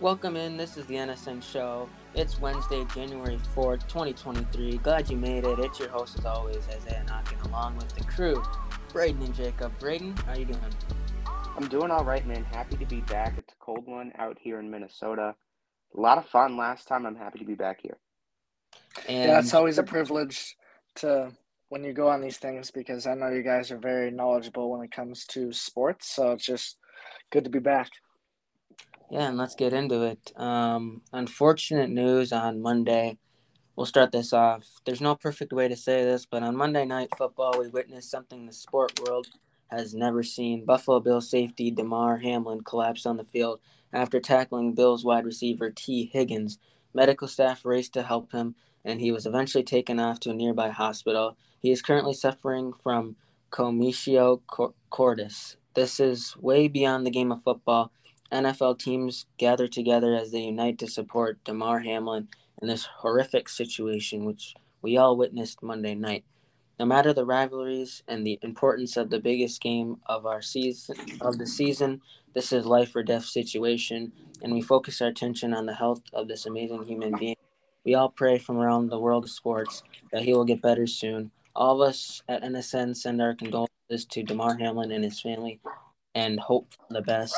Welcome in. This is the NSN show. It's Wednesday, January 4th, 2023. Glad you made it. It's your host, as always, Isaiah Knocking, along with the crew, Braeden and Jacob. Braeden, how you doing? I'm doing all right, man. Happy to be back. It's a cold one out here in Minnesota. A lot of fun last time. I'm happy to be back here. And yeah, it's always a privilege to when you go on these things because I know you guys are very knowledgeable when it comes to sports. So it's just good to be back. Yeah, and let's get into it. Um, unfortunate news on Monday. We'll start this off. There's no perfect way to say this, but on Monday Night Football, we witnessed something the sport world has never seen. Buffalo Bills safety Damar Hamlin collapsed on the field after tackling Bills wide receiver Tee Higgins. Medical staff raced to help him, and he was eventually taken off to a nearby hospital. He is currently suffering from commotio cordis. This is way beyond the game of football NFL teams gather together as they unite to support Damar Hamlin in this horrific situation, which we all witnessed Monday night. No matter the rivalries and the importance of the biggest game of our season of the season, this is life or death situation, and we focus our attention on the health of this amazing human being. We all pray from around the world of sports that he will get better soon. All of us at NSN send our condolences to Damar Hamlin and his family and hope for the best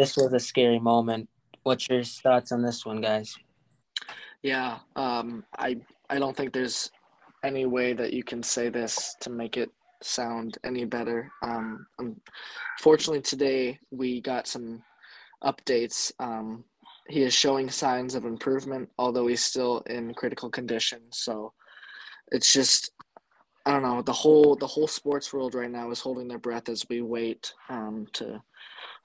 this was a scary moment. What's your thoughts on this one, guys? Yeah, um, I I don't think there's any way that you can say this to make it sound any better. Um, unfortunately, today we got some updates. Um, he is showing signs of improvement, although he's still in critical condition. So it's just I don't know. The whole the whole sports world right now is holding their breath as we wait um, to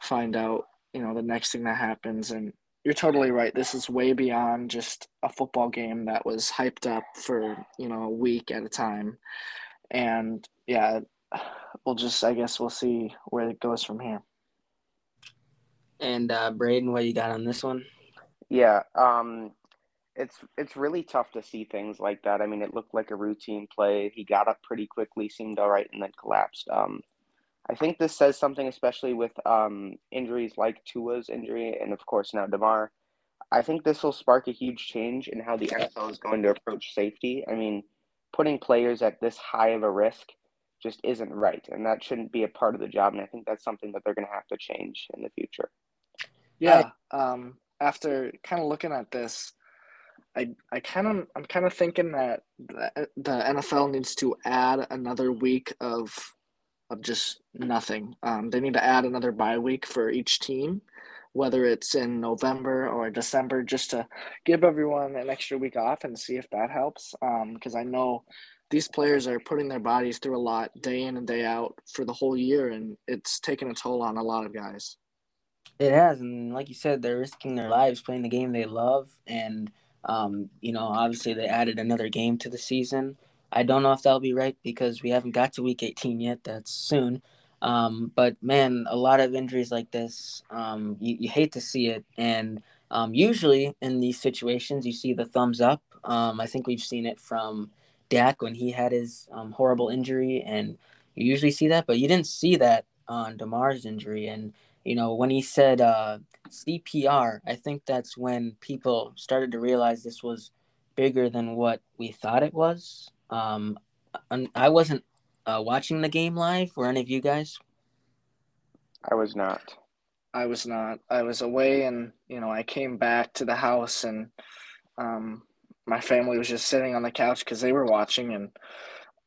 find out, you know, the next thing that happens. And you're totally right. This is way beyond just a football game that was hyped up for, you know, a week at a time. And yeah, we'll just, I guess we'll see where it goes from here. And uh, Braeden, what you got on this one? Yeah, um, it's it's really tough to see things like that. I mean, it looked like a routine play. He got up pretty quickly, seemed all right, and then collapsed. Um, I think this says something, especially with um, injuries like Tua's injury and, of course, now Damar. I think this will spark a huge change in how the NFL is going to approach safety. I mean, putting players at this high of a risk just isn't right, and that shouldn't be a part of the job. And I think that's something that they're going to have to change in the future. Yeah. Um, after kind of looking at this, I I kind of I'm kind of thinking that the, the NFL needs to add another week of of just nothing. Um, they need to add another bye week for each team, whether it's in November or December, just to give everyone an extra week off and see if that helps. Because um, I know these players are putting their bodies through a lot day in and day out for the whole year, and it's taking a toll on a lot of guys. It has, and like you said, they're risking their lives playing the game they love, and um, you know, obviously they added another game to the season. I don't know if that'll be right because we haven't got to week 18 yet. That's soon. Um, but man, a lot of injuries like this, um, you, you hate to see it. And um, usually in these situations, you see the thumbs up. Um, I think we've seen it from Dak when he had his um, horrible injury, and you usually see that, but you didn't see that on Damar's injury. And you know, when he said uh, CPR, I think that's when people started to realize this was bigger than what we thought it was. Um, I wasn't uh, watching the game live. Were any of you guys? I was not. I was not. I was away, and you know, I came back to the house, and um, my family was just sitting on the couch because they were watching, and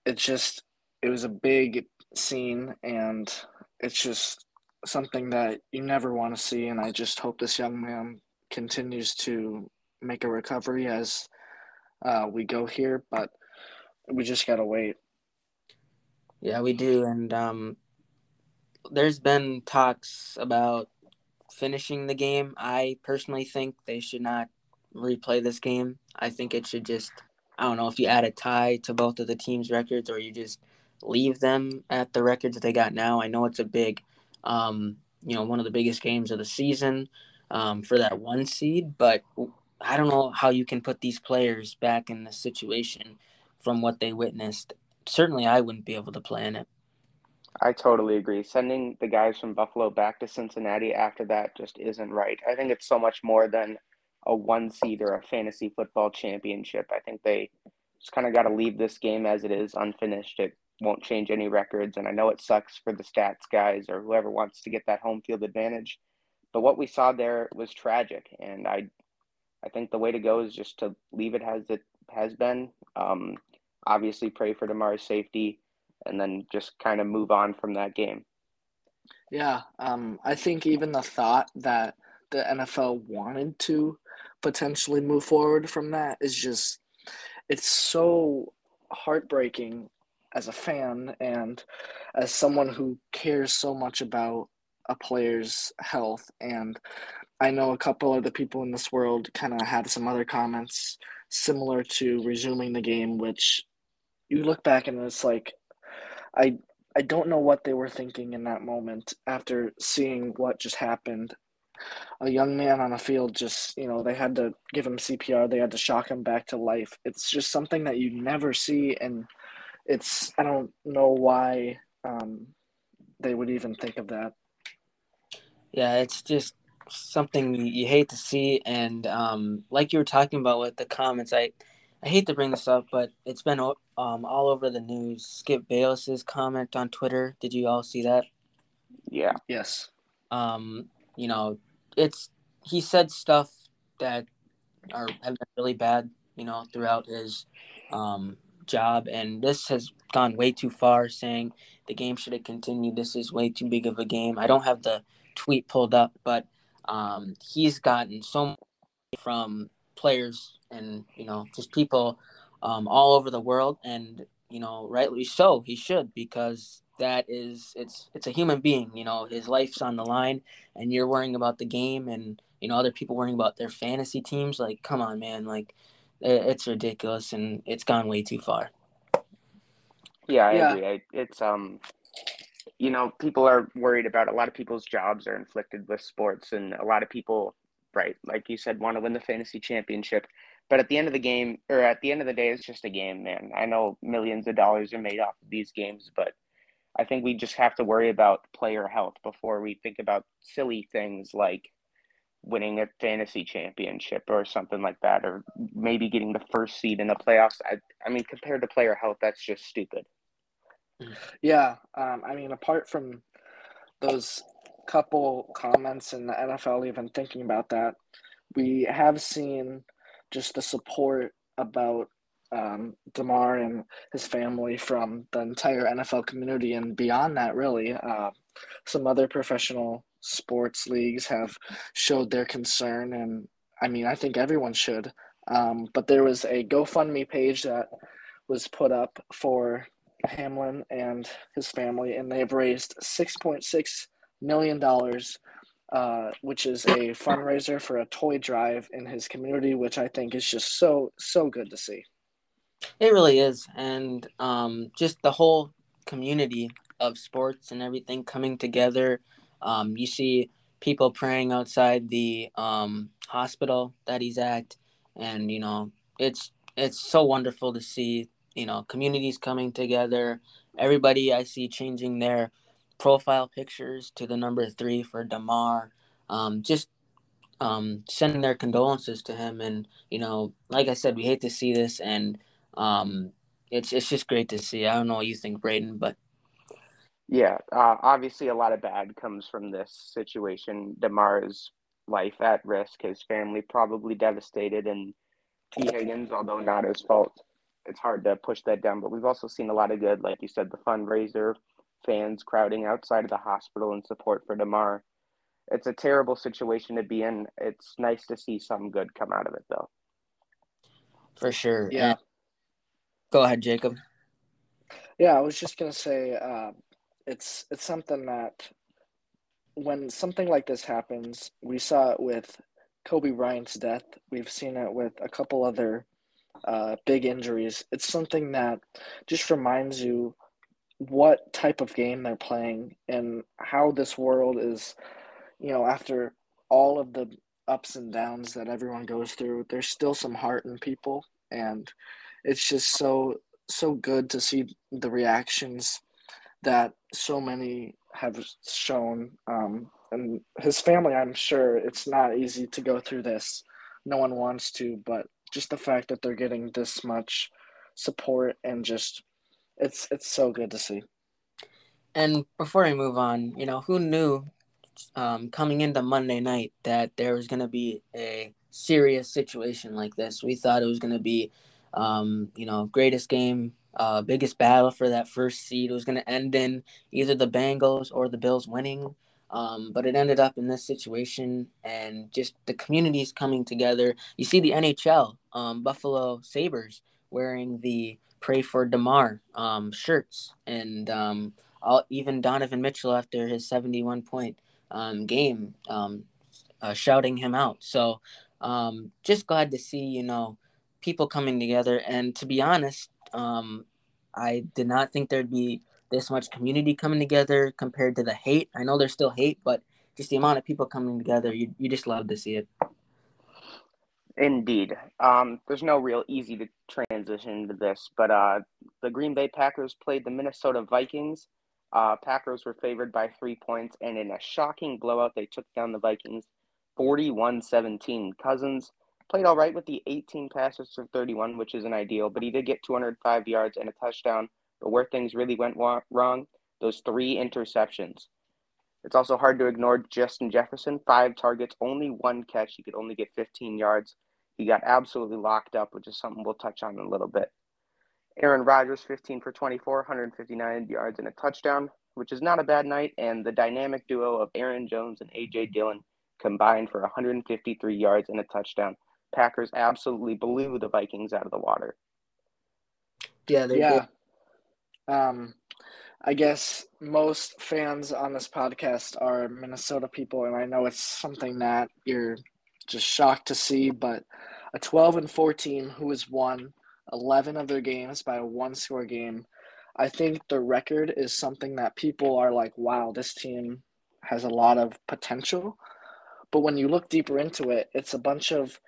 it just it was a big scene, and it's just something that you never want to see. And I just hope this young man continues to make a recovery as uh, we go here, but we just gotta wait. Yeah, we do, and um, there's been talks about finishing the game. I personally think they should not replay this game. I think it should just, I don't know, if you add a tie to both of the teams' records or you just leave them at the records that they got now. I know it's a big, um, you know, one of the biggest games of the season um, for that one seed, but I don't know how you can put these players back in the situation from what they witnessed. Certainly, I wouldn't be able to plan it. I totally agree. Sending the guys from Buffalo back to Cincinnati after that just isn't right. I think it's so much more than a one seed or a fantasy football championship. I think they just kind of got to leave this game as it is, unfinished. It won't change any records. And I know it sucks for the stats guys or whoever wants to get that home field advantage. But what we saw there was tragic. And I I think the way to go is just to leave it as it has been. Um, obviously, pray for Damar's safety, and then just kind of move on from that game. Yeah, um, I think even the thought that the NFL wanted to potentially move forward from that is just it's so heartbreaking as a fan and as someone who cares so much about a player's health and I know a couple of the people in this world kind of had some other comments similar to resuming the game which you look back and it's like I I don't know what they were thinking in that moment after seeing what just happened. A young man on a field just you know they had to give him cpr they had to shock him back to life. It's just something that you never see and it's i don't know why um, they would even think of that. Yeah it's just something you hate to see and um, like you were talking about with the comments i i hate to bring this up but it's been um, all over the news skip bayless's comment on twitter did you all see that yeah yes um you know it's he said stuff that are have been really bad, you know, throughout his um, job, and this has gone way too far. Saying the game should have continued. This is way too big of a game. I don't have the tweet pulled up, but um, he's gotten so much from players and you know just people um, all over the world, and you know rightly so. He should because that is it's it's a human being you know his life's on the line and you're worrying about the game and you know other people worrying about their fantasy teams like come on man like it's ridiculous and it's gone way too far yeah i yeah. agree I, it's um you know people are worried about a lot of people's jobs are inflicted with sports and a lot of people right like you said want to win the fantasy championship but at the end of the game or at the end of the day it's just a game man i know millions of dollars are made off of these games but I think we just have to worry about player health before we think about silly things like winning a fantasy championship or something like that, or maybe getting the first seed in the playoffs. I, I mean, compared to player health, that's just stupid. Yeah. Um, I mean, apart from those couple comments in the NFL even thinking about that, we have seen just the support about um, Damar and his family from the entire NFL community and beyond that, really. Uh, some other professional sports leagues have showed their concern, and I mean, I think everyone should. Um, but there was a GoFundMe page that was put up for Hamlin and his family, and they've raised $6.6 million, uh, which is a fundraiser for a toy drive in his community, which I think is just so, so good to see. It really is, and um, just the whole community of sports and everything coming together. Um, you see people praying outside the um, hospital that he's at, and you know it's it's so wonderful to see you know communities coming together. Everybody I see changing their profile pictures to the number three for Damar. Um, just um, sending their condolences to him, and you know, like I said, we hate to see this, and um, it's it's just great to see. I don't know what you think, Braeden, but yeah, uh, obviously a lot of bad comes from this situation. Damar's life at risk, his family probably devastated, and Tee Higgins, although not his fault, it's hard to push that down. But we've also seen a lot of good, like you said, the fundraiser, fans crowding outside of the hospital in support for Damar. It's a terrible situation to be in. It's nice to see some good come out of it, though. For sure. Yeah. And Go ahead, Jacob. Yeah, I was just gonna say, uh, it's it's something that when something like this happens, we saw it with Kobe Bryant's death. We've seen it with a couple other uh, big injuries. It's something that just reminds you what type of game they're playing and how this world is. You know, after all of the ups and downs that everyone goes through, there's still some heart in people, and it's just so so good to see the reactions that so many have shown. Um, and his family, I'm sure it's not easy to go through this. No one wants to, but just the fact that they're getting this much support and just it's it's so good to see. And before I move on, you know, who knew um, coming into Monday night that there was going to be a serious situation like this? We thought it was going to be, um, you know, greatest game, uh, biggest battle for that first seed. It was going to end in either the Bengals or the Bills winning. Um, but it ended up in this situation, and just the communities coming together. You see the NHL, um, Buffalo Sabres, wearing the "Pray for Damar" um, shirts, and um, all, even Donovan Mitchell after his seventy-one point um, game, um, uh, shouting him out. So, just glad to see you know people coming together. And to be honest, I did not think there'd be this much community coming together compared to the hate. I know there's still hate, but just the amount of people coming together, you, you just love to see it. Indeed. Um, there's no real easy to transition to this, but uh, the Green Bay Packers played the Minnesota Vikings. Uh, Packers were favored by three points, and in a shocking blowout, they took down the Vikings 41 17. Cousins played all right with the 18 passes for 31, which is an ideal, but he did get 205 yards and a touchdown but where things really went wrong, those three interceptions. It's also hard to ignore Justin Jefferson. Five targets, only one catch. He could only get 15 yards. He got absolutely locked up, which is something we'll touch on in a little bit. Aaron Rodgers, 15 for 24, 159 yards and a touchdown, which is not a bad night. And the dynamic duo of Aaron Jones and A.J. Dillon combined for 153 yards and a touchdown. Packers absolutely blew the Vikings out of the water. Yeah, they yeah. did. Um, I guess most fans on this podcast are Minnesota people, and I know it's something that you're just shocked to see. But a 12 and 14 who has won 11 of their games by a one score game, I think the record is something that people are like, wow, this team has a lot of potential. But when you look deeper into it, it's a bunch of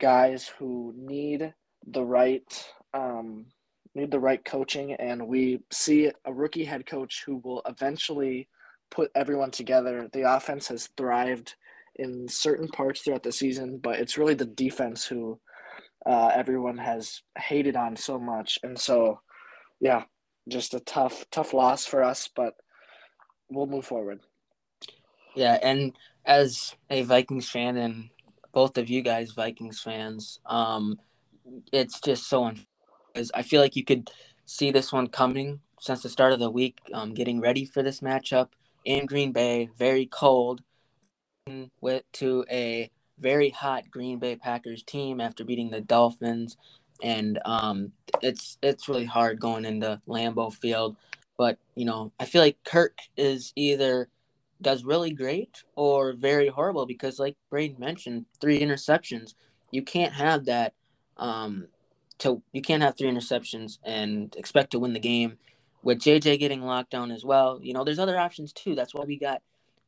guys who need the right um, need the right coaching, and we see a rookie head coach who will eventually put everyone together. The offense has thrived in certain parts throughout the season, but it's really the defense who uh, everyone has hated on so much. And so, yeah, just a tough, tough loss for us, but we'll move forward. Yeah, and as a Vikings fan, and both of you guys Vikings fans, um, it's just so unfair because I feel like you could see this one coming since the start of the week, um, getting ready for this matchup in Green Bay, very cold, went to a very hot Green Bay Packers team after beating the Dolphins, and um, it's it's really hard going into Lambeau Field. But you know, I feel like Kirk is either does really great or very horrible because, like Braeden mentioned, three interceptions. You can't have that um, to you can't have three interceptions and expect to win the game. With JJ getting locked down as well, you know, there's other options too. That's why we got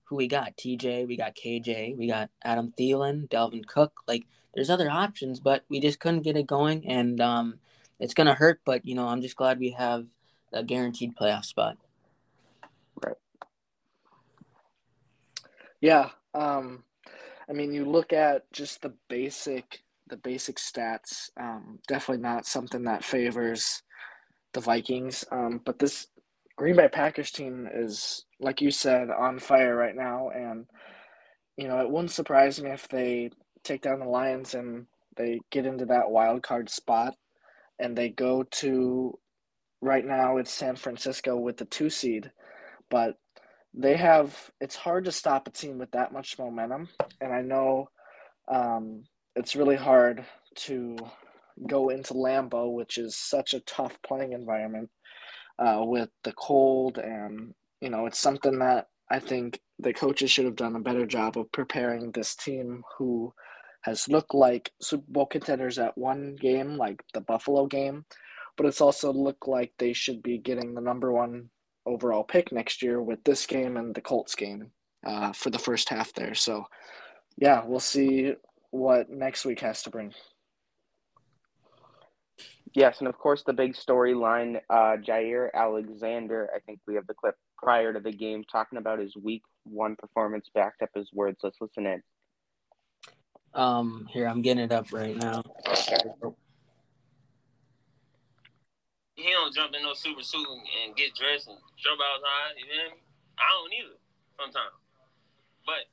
who we got TJ, we got KJ, we got Adam Thielen, Dalvin Cook. Like there's other options, but we just couldn't get it going, and um, it's gonna hurt. But you know, I'm just glad we have a guaranteed playoff spot. Right. Yeah. Um, I mean, you look at just the basic the basic stats. Um, definitely not something that favors the Vikings. Um, but this Green Bay Packers team is, like you said, on fire right now. And, you know, it wouldn't surprise me if they take down the Lions and they get into that wild card spot and they go to right now it's San Francisco with the two seed. But they have it's hard to stop a team with that much momentum. And I know um, it's really hard to go into Lambeau, which is such a tough playing environment uh, with the cold, and you know, it's something that I think the coaches should have done a better job of preparing this team who has looked like Super Bowl contenders at one game, like the Buffalo game, but it's also looked like they should be getting the number one overall pick next year with this game and the Colts game uh, for the first half there. So, yeah, we'll see what next week has to bring. Yes, and of course the big storyline, uh, Jaire Alexander. I think we have the clip prior to the game talking about his week one performance, backed up his words. Let's listen in. Um, here I'm getting it up right now. He don't jump in no super suit and get dressed and jump outside. You know what I mean? I don't either sometimes, but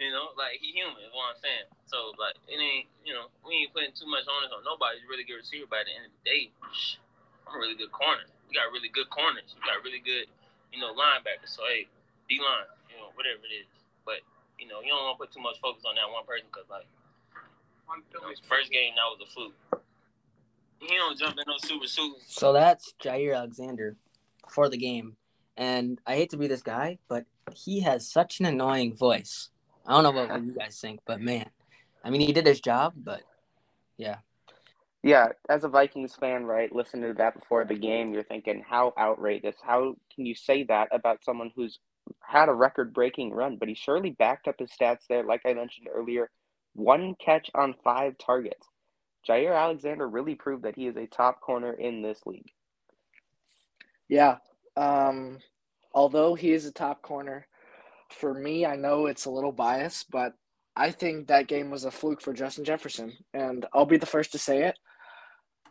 you know, like he human is what I'm saying. So like it ain't you know we ain't putting too much onus on nobody. He's a really good receiver. By the end of the day, I'm a really good corner. We got really good corners. We got really good you know linebackers. So hey, D line, you know whatever it is. But you know you don't want to put too much focus on that one person because like you know, first game that was a fluke. He don't jump in no super suit. So that's Jaire Alexander for the game. And I hate to be this guy, but he has such an annoying voice. I don't know what, what you guys think, but man, I mean, he did his job, but yeah. Yeah, as a Vikings fan, right, listening to that before the game, you're thinking, how outrageous. How can you say that about someone who's had a record breaking run? But he surely backed up his stats there. Like I mentioned earlier, one catch on five targets. Jaire Alexander really proved that he is a top corner in this league. Yeah. Um, although he is a top corner, for me, I know it's a little biased, but I think that game was a fluke for Justin Jefferson. And I'll be the first to say it.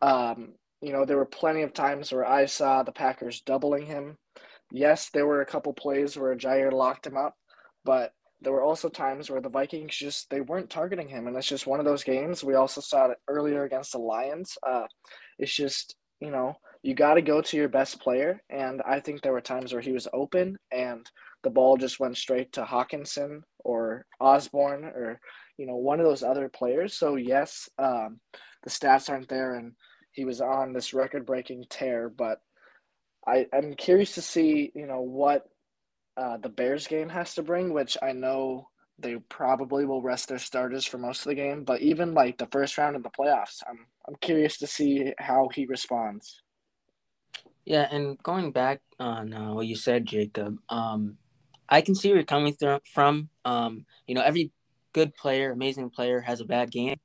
Um, you know, there were plenty of times where I saw the Packers doubling him. Yes, there were a couple plays where Jaire locked him up, but there were also times where the Vikings just they weren't targeting him, and it's just one of those games. We also saw it earlier against the Lions. Uh, it's just you know you got to go to your best player, and I think there were times where he was open and the ball just went straight to Hockenson or Osborne or you know one of those other players. So yes, um, the stats aren't there, and he was on this record-breaking tear, but I, I'm curious to see, you know, what uh, the Bears game has to bring, which I know they probably will rest their starters for most of the game. But even like the first round of the playoffs, I'm I'm curious to see how he responds. Yeah, and going back on uh, what you said, Jacob, um, I can see where you're coming th- from. Um, you know, every good player, amazing player, has a bad game.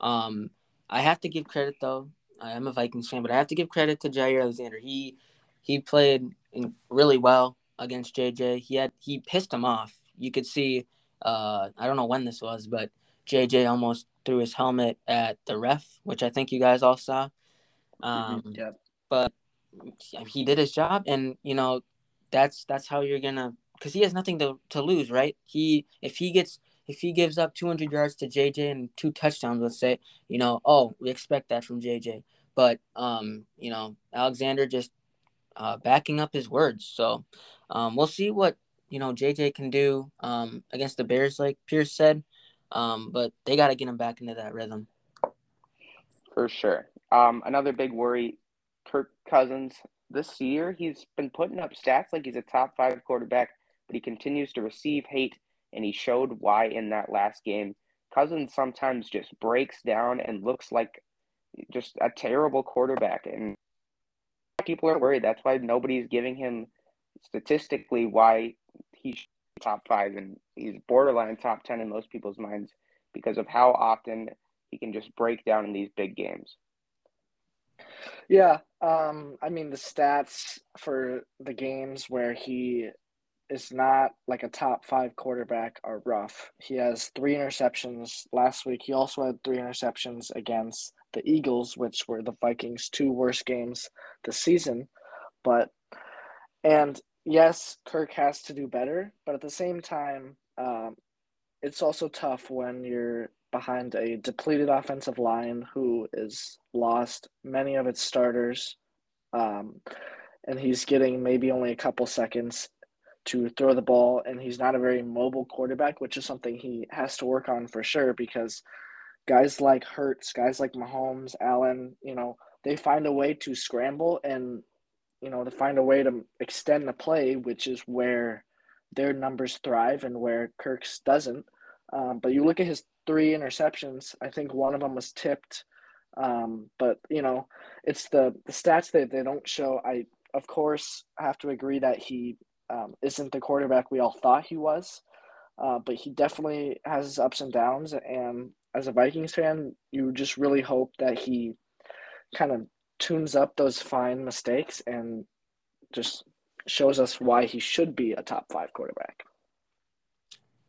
Um, I have to give credit though. I am a Vikings fan, but I have to give credit to Jaire Alexander. He he played really well against JJ. He had he pissed him off. You could see. Uh, I don't know when this was, but JJ almost threw his helmet at the ref, which I think you guys all saw. Um, mm-hmm. yeah. But he did his job, and you know that's that's how you're gonna because he has nothing to, to lose, right? He if he gets if he gives up 200 yards to JJ and two touchdowns, let's say, you know, oh, we expect that from JJ. But um, you know, Alexander just uh, backing up his words. So um, we'll see what you know JJ can do um, against the Bears, like Pierce said. Um, but they got to get him back into that rhythm. For sure. Um, another big worry, Kirk Cousins. This year, he's been putting up stats like he's a top five quarterback, but he continues to receive hate, and he showed why in that last game. Cousins sometimes just breaks down and looks like just a terrible quarterback, and people are worried. That's why nobody's giving him statistically why he's top five and he's borderline top 10 in most people's minds because of how often he can just break down in these big games. Yeah, um, I mean the stats for the games where he is not like a top five quarterback are rough. He has three interceptions last week. He also had three interceptions against the Eagles, which were the Vikings' two worst games this season. But and yes, Kirk has to do better, but at the same time, um, it's also tough when you're behind a depleted offensive line who is lost many of its starters, um, and he's getting maybe only a couple seconds to throw the ball, and he's not a very mobile quarterback, which is something he has to work on for sure because guys like Hurts, guys like Mahomes, Allen, you know, they find a way to scramble and you know, to find a way to extend the play, which is where their numbers thrive and where Kirk's doesn't. Um, but you look at his three interceptions, I think one of them was tipped. Um, but you know, it's the the stats that they don't show. I of course have to agree that he um, isn't the quarterback we all thought he was, uh, but he definitely has his ups and downs. And as a Vikings fan, you just really hope that he kind of tunes up those fine mistakes and just shows us why he should be a top five quarterback.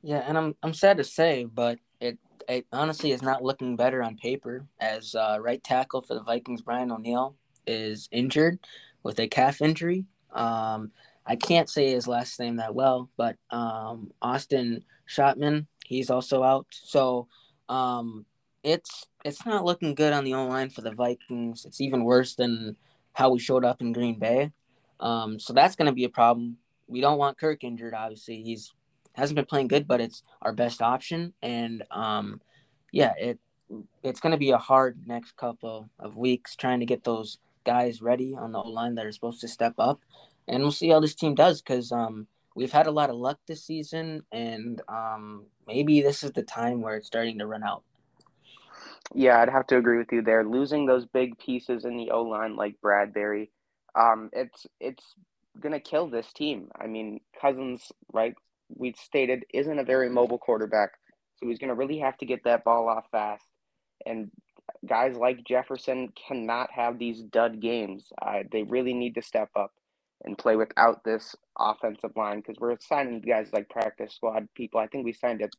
Yeah, and I'm I'm sad to say, but it it honestly is not looking better on paper as uh, right tackle for the Vikings, Brian O'Neill, is injured with a calf injury. Um, I can't say his last name that well, but um, Austin Shotman, he's also out. So um, it's it's not looking good on the O line for the Vikings. It's even worse than how we showed up in Green Bay. Um, so that's going to be a problem. We don't want Kirk injured. Obviously, he's hasn't been playing good, but it's our best option. And um, yeah, it it's going to be a hard next couple of weeks trying to get those guys ready on the O line that are supposed to step up, and we'll see how this team does because um, we've had a lot of luck this season, and um, maybe this is the time where it's starting to run out. Yeah, I'd have to agree with you there. Losing those big pieces in the O line like Bradbury, um, it's it's gonna kill this team. I mean, Cousins, right? We stated isn't a very mobile quarterback, so he's gonna really have to get that ball off fast. And guys like Jefferson cannot have these dud games. Uh, they really need to step up and play without this offensive line because we're signing guys like practice squad people. I think we signed a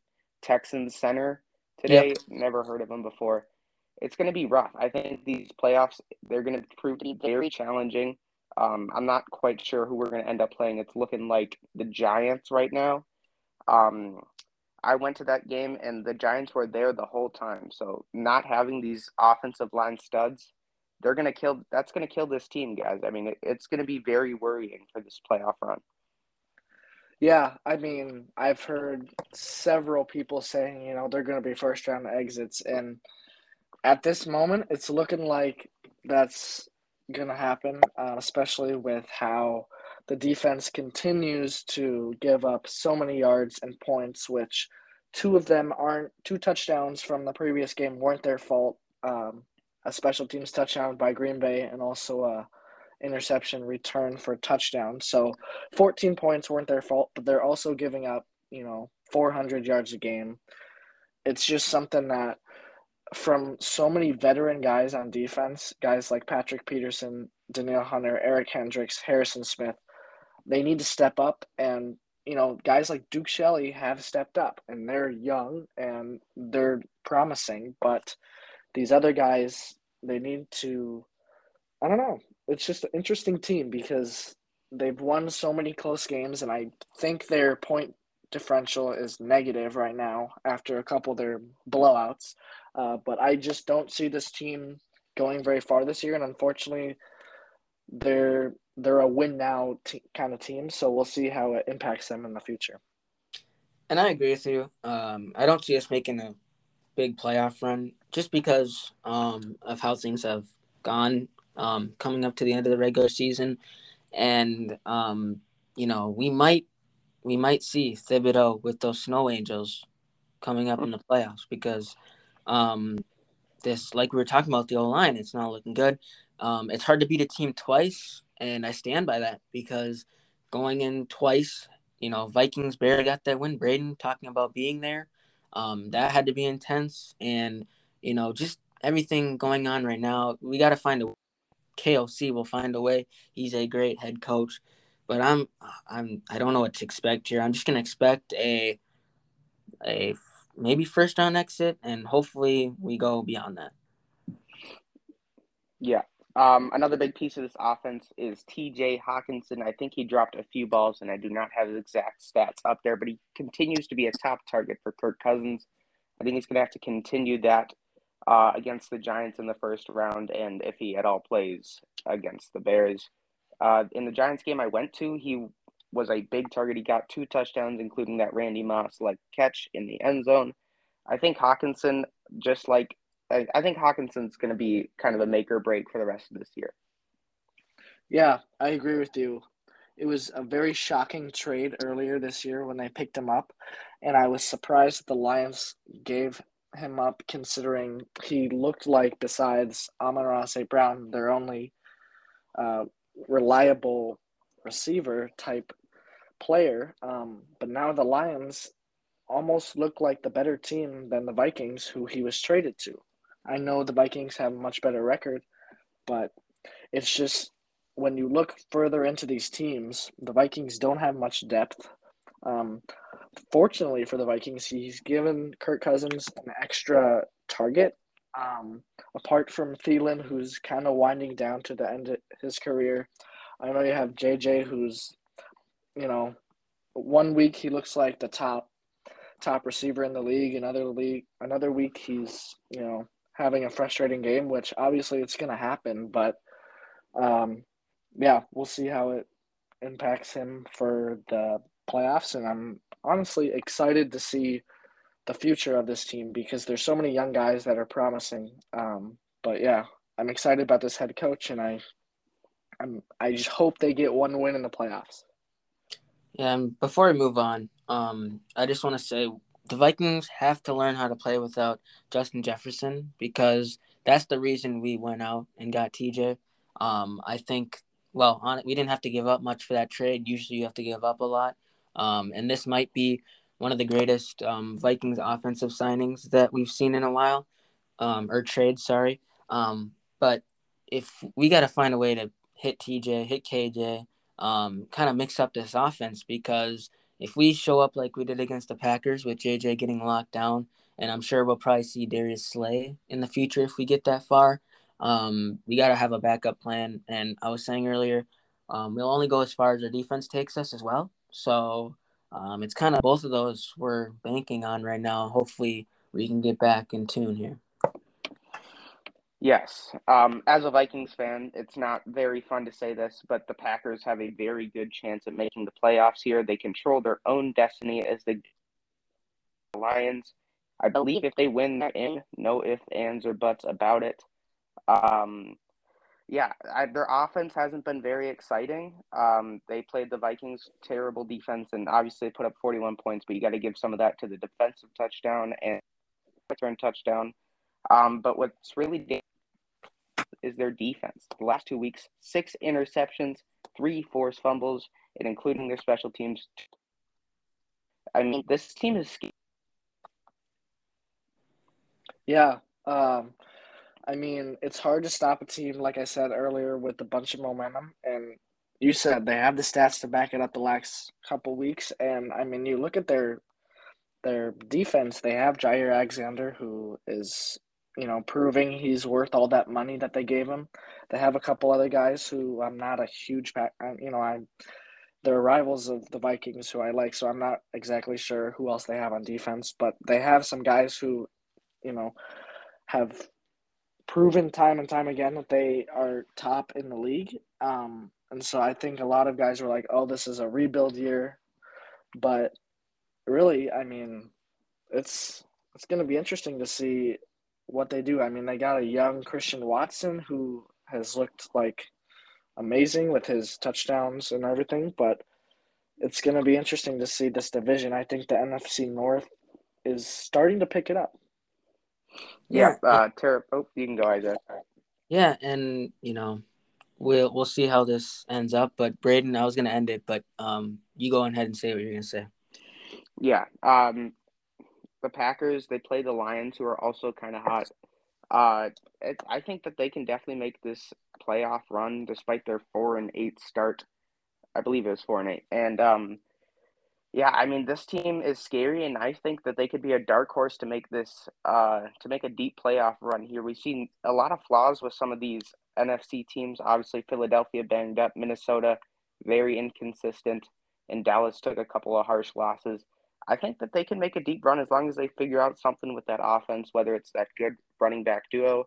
Texans center today. Yep. Never heard of him before. It's going to be rough. I think these playoffs they're going to prove to be very challenging. Um, I'm not quite sure who we're going to end up playing. It's looking like the Giants right now. Um, I went to that game and the Giants were there the whole time. So not having these offensive line studs, they're going to kill. That's going to kill this team, guys. I mean, it, it's going to be very worrying for this playoff run. Yeah, I mean, I've heard several people saying, you know, they're going to be first round exits. And at this moment, it's looking like that's going to happen, uh, especially with how the defense continues to give up so many yards and points, which two of them aren't two touchdowns from the previous game weren't their fault. Um, a special teams touchdown by Green Bay and also a interception return for a touchdown. So 14 points weren't their fault, but they're also giving up, you know, 400 yards a game. It's just something that from so many veteran guys on defense, guys like Patrick Peterson, Danielle Hunter, Eric Kendricks, Harrison Smith, they need to step up and you know, guys like Duke Shelley have stepped up and they're young and they're promising, but these other guys, they need to I don't know, it's just an interesting team because they've won so many close games, and I think their point differential is negative right now after a couple of their blowouts. Uh, but I just don't see this team going very far this year, and unfortunately, they're they're a win now t- kind of team. So we'll see how it impacts them in the future. And I agree with you. Um, I don't see us making a big playoff run just because um, of how things have gone um, coming up to the end of the regular season, and um, you know we might we might see Thibodeaux with those snow angels coming up in the playoffs because um, this like we were talking about the O line, it's not looking good. Um, it's hard to beat a team twice, and I stand by that because going in twice, you know, Vikings barely got that win. Braeden talking about being there, um, that had to be intense, and you know, just everything going on right now. We got to find a KOC will find a way. He's a great head coach, but I'm I'm I don't know what to expect here. I'm just gonna expect a a maybe first round exit, and hopefully we go beyond that. Yeah. Um, another big piece of this offense is TJ Hockenson. I think he dropped a few balls, and I do not have his exact stats up there, but he continues to be a top target for Kirk Cousins. I think he's going to have to continue that uh, against the Giants in the first round, and if he at all plays against the Bears. Uh, in the Giants game I went to, he was a big target. He got two touchdowns, including that Randy Moss like catch in the end zone. I think Hockenson, just like I, I think Hockenson's going to be kind of a make or break for the rest of this year. Yeah, I agree with you. It was a very shocking trade earlier this year when they picked him up, and I was surprised that the Lions gave him up considering he looked like, besides Amon-Ra St. Brown, their only uh, reliable receiver type player. Um, but now the Lions almost look like the better team than the Vikings, who he was traded to. I know the Vikings have a much better record, but it's just when you look further into these teams, the Vikings don't have much depth. Um, fortunately for the Vikings, he's given Kirk Cousins an extra target. Um, apart from Thielen, who's kind of winding down to the end of his career, I know you have JJ, who's, you know, one week he looks like the top top receiver in the league. Another league, another week he's you know having a frustrating game, which obviously it's going to happen. But um, yeah, we'll see how it impacts him for the playoffs, and I'm honestly excited to see the future of this team because there's so many young guys that are promising. Um, but yeah, I'm excited about this head coach, and I, I'm I just hope they get one win in the playoffs. Yeah, and before we move on, um, I just want to say the Vikings have to learn how to play without Justin Jefferson because that's the reason we went out and got TJ. Um, I think, well, on we didn't have to give up much for that trade. Usually, you have to give up a lot, um, and this might be one of the greatest um, Vikings offensive signings that we've seen in a while, um, or trade. Sorry, um, but if we got to find a way to hit TJ, hit KJ, um, kind of mix up this offense because if we show up like we did against the Packers with JJ getting locked down, and I'm sure we'll probably see Darius Slay in the future if we get that far. Um, we got to have a backup plan. And I was saying earlier, um, we'll only go as far as our defense takes us as well. So um, it's kind of both of those we're banking on right now. Hopefully, we can get back in tune here. Yes. Um, as a Vikings fan, it's not very fun to say this, but the Packers have a very good chance at making the playoffs here. They control their own destiny as the Lions. I believe if they win that in, no ifs, ands, or buts about it. Um, yeah, I, their offense hasn't been very exciting. Um, they played the Vikings' terrible defense and obviously put up 41 points, but you got to give some of that to the defensive touchdown and return touchdown. Um, but what's really is their defense. The last two weeks, six interceptions, three forced fumbles, and including their special teams. I mean, this team is. Yeah. Um, I mean, it's hard to stop a team, like I said earlier, with a bunch of momentum. And you said they have the stats to back it up the last couple weeks. And I mean, you look at their their defense, they have Jaire Alexander, who is you know, proving he's worth all that money that they gave him. They have a couple other guys who I'm not a huge, you know, I'm they're rivals of the Vikings who I like, so I'm not exactly sure who else they have on defense, but they have some guys who, you know, have proven time and time again that they are top in the league. Um, and so I think a lot of guys were like, "Oh, this is a rebuild year," but really, I mean, it's it's going to be interesting to see what they do. I mean, they got a young Christian Watson who has looked like amazing with his touchdowns and everything, but it's going to be interesting to see this division. I think the NFC North is starting to pick it up. Yeah, yeah. uh ter- oh, you can go, Isaac. Yeah, and you know, we'll we'll see how this ends up. But Braeden, I was gonna end it, but um, you go ahead and say what you're gonna say. Yeah, um, the Packers. They play the Lions, who are also kind of hot. Uh, it, I think that they can definitely make this playoff run despite their four and eight start. I believe it was four and eight, and um, yeah, I mean this team is scary, and I think that they could be a dark horse to make this uh to make a deep playoff run here. We've seen a lot of flaws with some of these NFC teams. Obviously, Philadelphia banged up, Minnesota very inconsistent, and Dallas took a couple of harsh losses. I think that they can make a deep run as long as they figure out something with that offense, whether it's that good running back duo,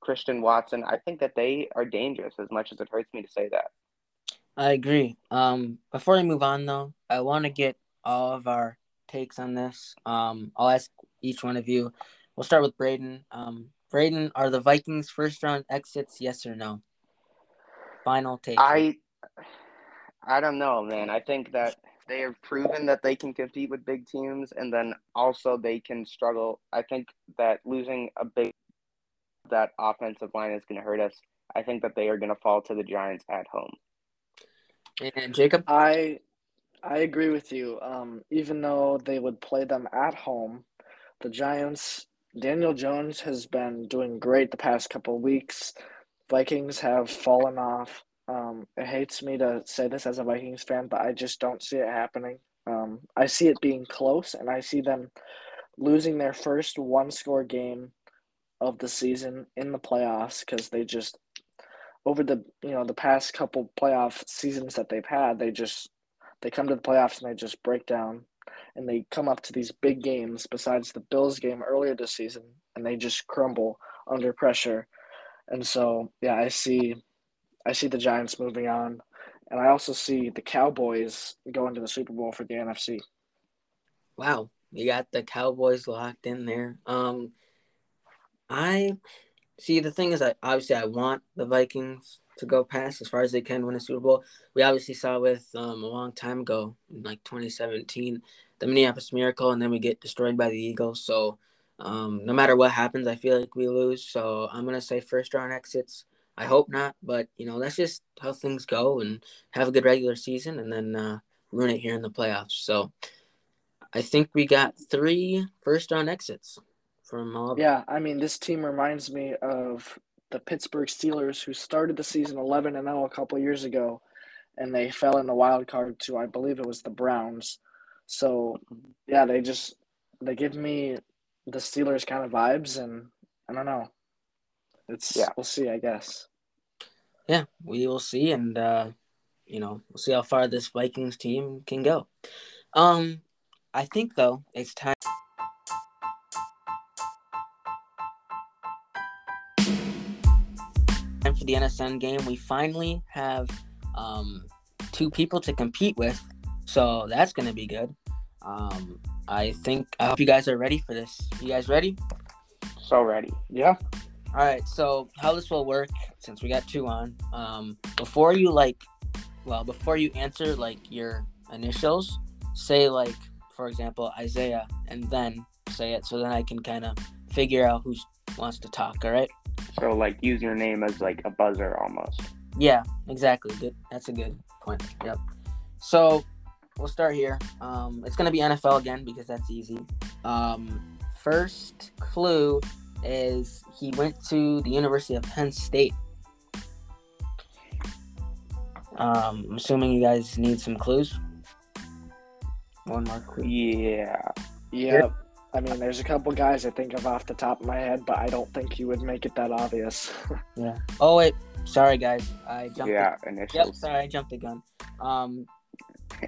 Christian Watson. I think that they are dangerous as much as it hurts me to say that. I agree. Um, before I move on, though, I want to get all of our takes on this. Um, I'll ask each one of you. We'll start with Braeden. Um, Braeden, are the Vikings first round exits? Yes or no? Final take. I, I don't know, man. I think that they have proven that they can compete with big teams, and then also they can struggle. I think that losing a big that offensive line is going to hurt us. I think that they are going to fall to the Giants at home. And Jacob, I I agree with you. Um, even though they would play them at home, the Giants. Daniel Jones has been doing great the past couple weeks. Vikings have fallen off. Um, it hates me to say this as a Vikings fan, but I just don't see it happening. Um, I see it being close, and I see them losing their first one score game of the season in the playoffs because they just over the you know the past couple playoff seasons that they've had they just they come to the playoffs and they just break down and they come up to these big games besides the Bills game earlier this season and they just crumble under pressure. And so, yeah, I see I see the Giants moving on and I also see the Cowboys going to the Super Bowl for the NFC. Wow, you got the Cowboys locked in there. Um I see the thing is I obviously I want the Vikings to go past as far as they can win a Super Bowl. We obviously saw with um, a long time ago, like 2017, the Minneapolis Miracle, and then we get destroyed by the Eagles. So um, no matter what happens, I feel like we lose. So I'm gonna say first round exits. I hope not, but you know that's just how things go, and have a good regular season, and then uh, ruin it here in the playoffs. So I think we got three first round exits from all. Yeah, I mean this team reminds me of the Pittsburgh Steelers, who started the season 11 and 0 a couple years ago, and they fell in the wild card to I believe it was the Browns. So yeah, they just they give me the Steelers kind of vibes, and I don't know. It's yeah. we'll see, I guess. Yeah, we will see, and uh, you know we'll see how far this Vikings team can go. Um, I think though it's time. For the NSN game, we finally have um, two people to compete with. So that's going to be good. Um, I think, I hope you guys are ready for this. You guys ready? So ready. Yeah. All right. So, how this will work, since we got two on, um, before you like, well, before you answer like your initials, say like, for example, Isaiah, and then say it so then I can kind of figure out who wants to talk. All right. So like use your name as like a buzzer almost. Yeah, exactly. Good. That's a good point. Yep. So we'll start here. Um, it's gonna be NFL again because that's easy. Um, first clue is he went to the University of Penn State. Um, I'm assuming you guys need some clues. One more clue. Yeah. Yep. I mean, there's a couple guys I think of off the top of my head, but I don't think you would make it that obvious. yeah. Oh wait, sorry guys, I jumped. Yeah, the... initials. Yep, sorry, I jumped the gun. Um,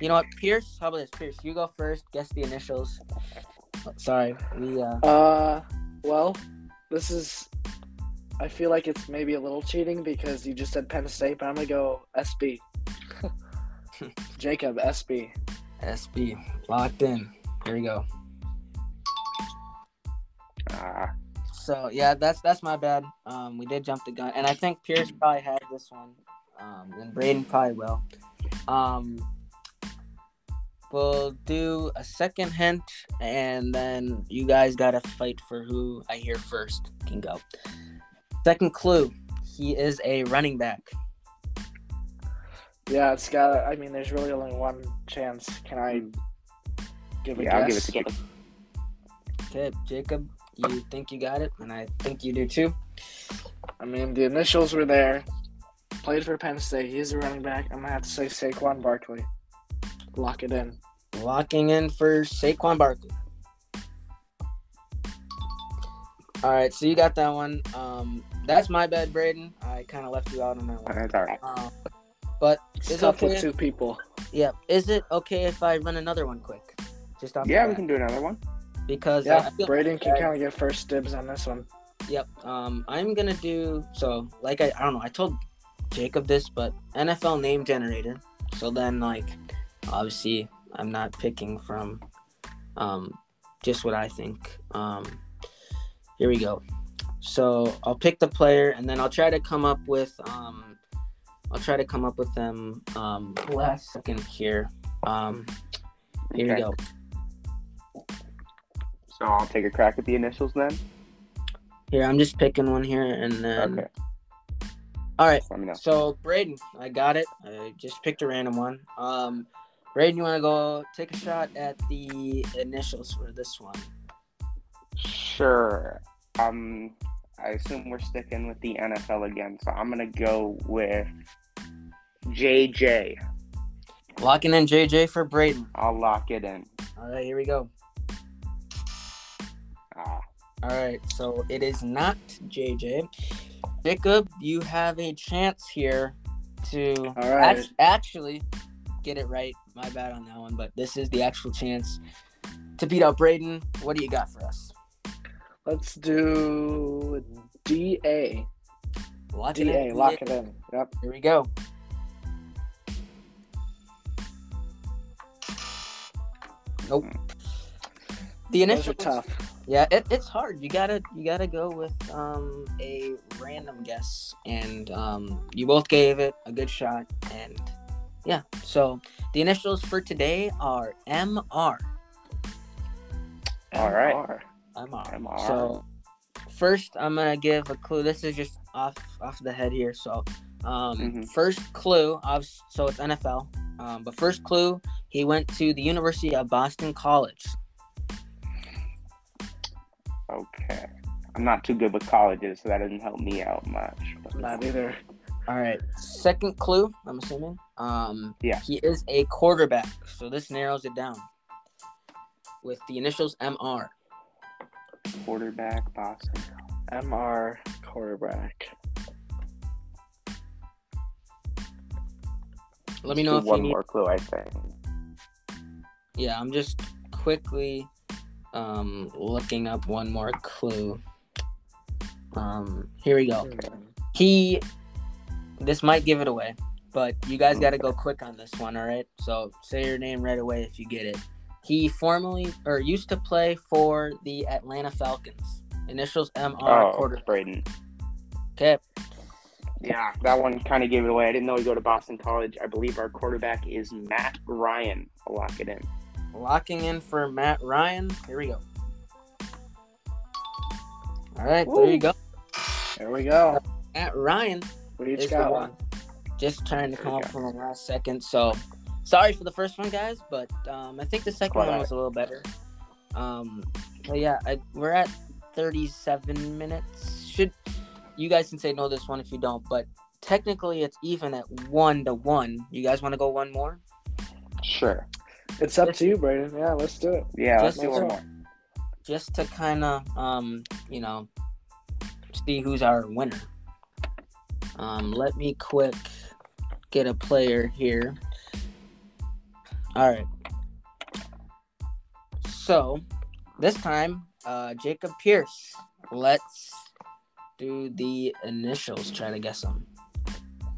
you know what, Pierce? How about this, Pierce? You go first. Guess the initials. Sorry, we. Uh... uh, well, this is. I feel like it's maybe a little cheating because you just said Penn State, but I'm gonna go SB. Jacob SB. SB locked in. Here we go. Ah. So yeah, that's that's my bad. Um, we did jump the gun, and I think Pierce probably had this one, um, and Braeden probably will. Um, we'll do a second hint, and then you guys gotta fight for who I hear first can go. Second clue: he is a running back. Yeah, it's got. I mean, there's really only one chance. Can I give a yeah, guess? I'll give it to Jacob. Okay, Jacob you think you got it, and I think you do too. I mean, the initials were there. Played for Penn State. He's a running back. I'm gonna have to say Saquon Barkley. Lock it in. Locking in for Saquon Barkley. All right, so you got that one. Um, that's my bad, Braeden. I kind of left you out on that one. That's all right. Um, but it's, it's okay. With two people. Yeah. Is it okay if I run another one quick? Just off. Yeah, we can do another one because yeah, Braeden can kind of get first dibs on this one. Yep. Um, I'm gonna do so. Like I, I don't know. I told Jacob this, but NFL name generator. So then, like, obviously, I'm not picking from, um, just what I think. Um, here we go. So I'll pick the player, and then I'll try to come up with, um, I'll try to come up with them, um, last second here. Um, here okay. we go. So I'll take a crack at the initials then. Here, I'm just picking one here, and then. Okay. All right. Let me know. So Braeden, I got it. I just picked a random one. Um, Braeden, you want to go take a shot at the initials for this one? Sure. Um, I assume we're sticking with the NFL again, so I'm gonna go with JJ. Locking in JJ for Braeden. I'll lock it in. All right, here we go. All right, so it is not JJ. Jacob, you have a chance here to right. act- actually get it right. My bad on that one, but this is the actual chance to beat out Braeden. What do you got for us? Let's do DA. Lock it DA, in. lock it in. Yep. Here we go. Nope. Hmm. The Those initial are tough. Yeah, it, it's hard. You gotta you gotta go with um a random guess, and um you both gave it a good shot, and yeah. So the initials for today are MR. All right. MR. MR. MR. So first, I'm gonna give a clue. This is just off off the head here. So um Mhm. first clue, of so it's NFL. Um, but first clue, he went to the University of Boston College. Okay. I'm not too good with colleges, so that doesn't help me out much. but- Not either. All right. Second clue, I'm assuming. Um, Yeah. He is a quarterback, so this narrows it down. With the initials MR. Quarterback, Boston. MR quarterback. Let me know Do if you one need. more clue, I think. Yeah, I'm just quickly um looking up one more clue. Um, here we go. He. This might give it away, but you guys got to go quick on this one. All right. So say your name right away if you get it. He formerly or used to play for the Atlanta Falcons. Initials MR Oh, quarterback. Braeden. Okay. Yeah, that one kind of gave it away. I didn't know he'd go to Boston College. I believe our quarterback is Matt Ryan. I'll lock it in. Locking in for Matt Ryan. Here we go. All right, there you go. There we go. Matt Ryan We each is the got one. one. Just trying to There come up from the last second. So sorry for the first one, guys, but um, I think the second Quite one all was a little better. Um, but yeah, I, we're at 37 minutes. Should you guys can say no this one if you don't, but technically it's even at one to one. You guys want to go one more? Sure. It's up to you, Braeden. Yeah, let's do it. Yeah, let's Just do one more. just to kind of um you know see who's our winner um let me quick get a player here all right so this time uh jacob pierce let's do the initials try to guess them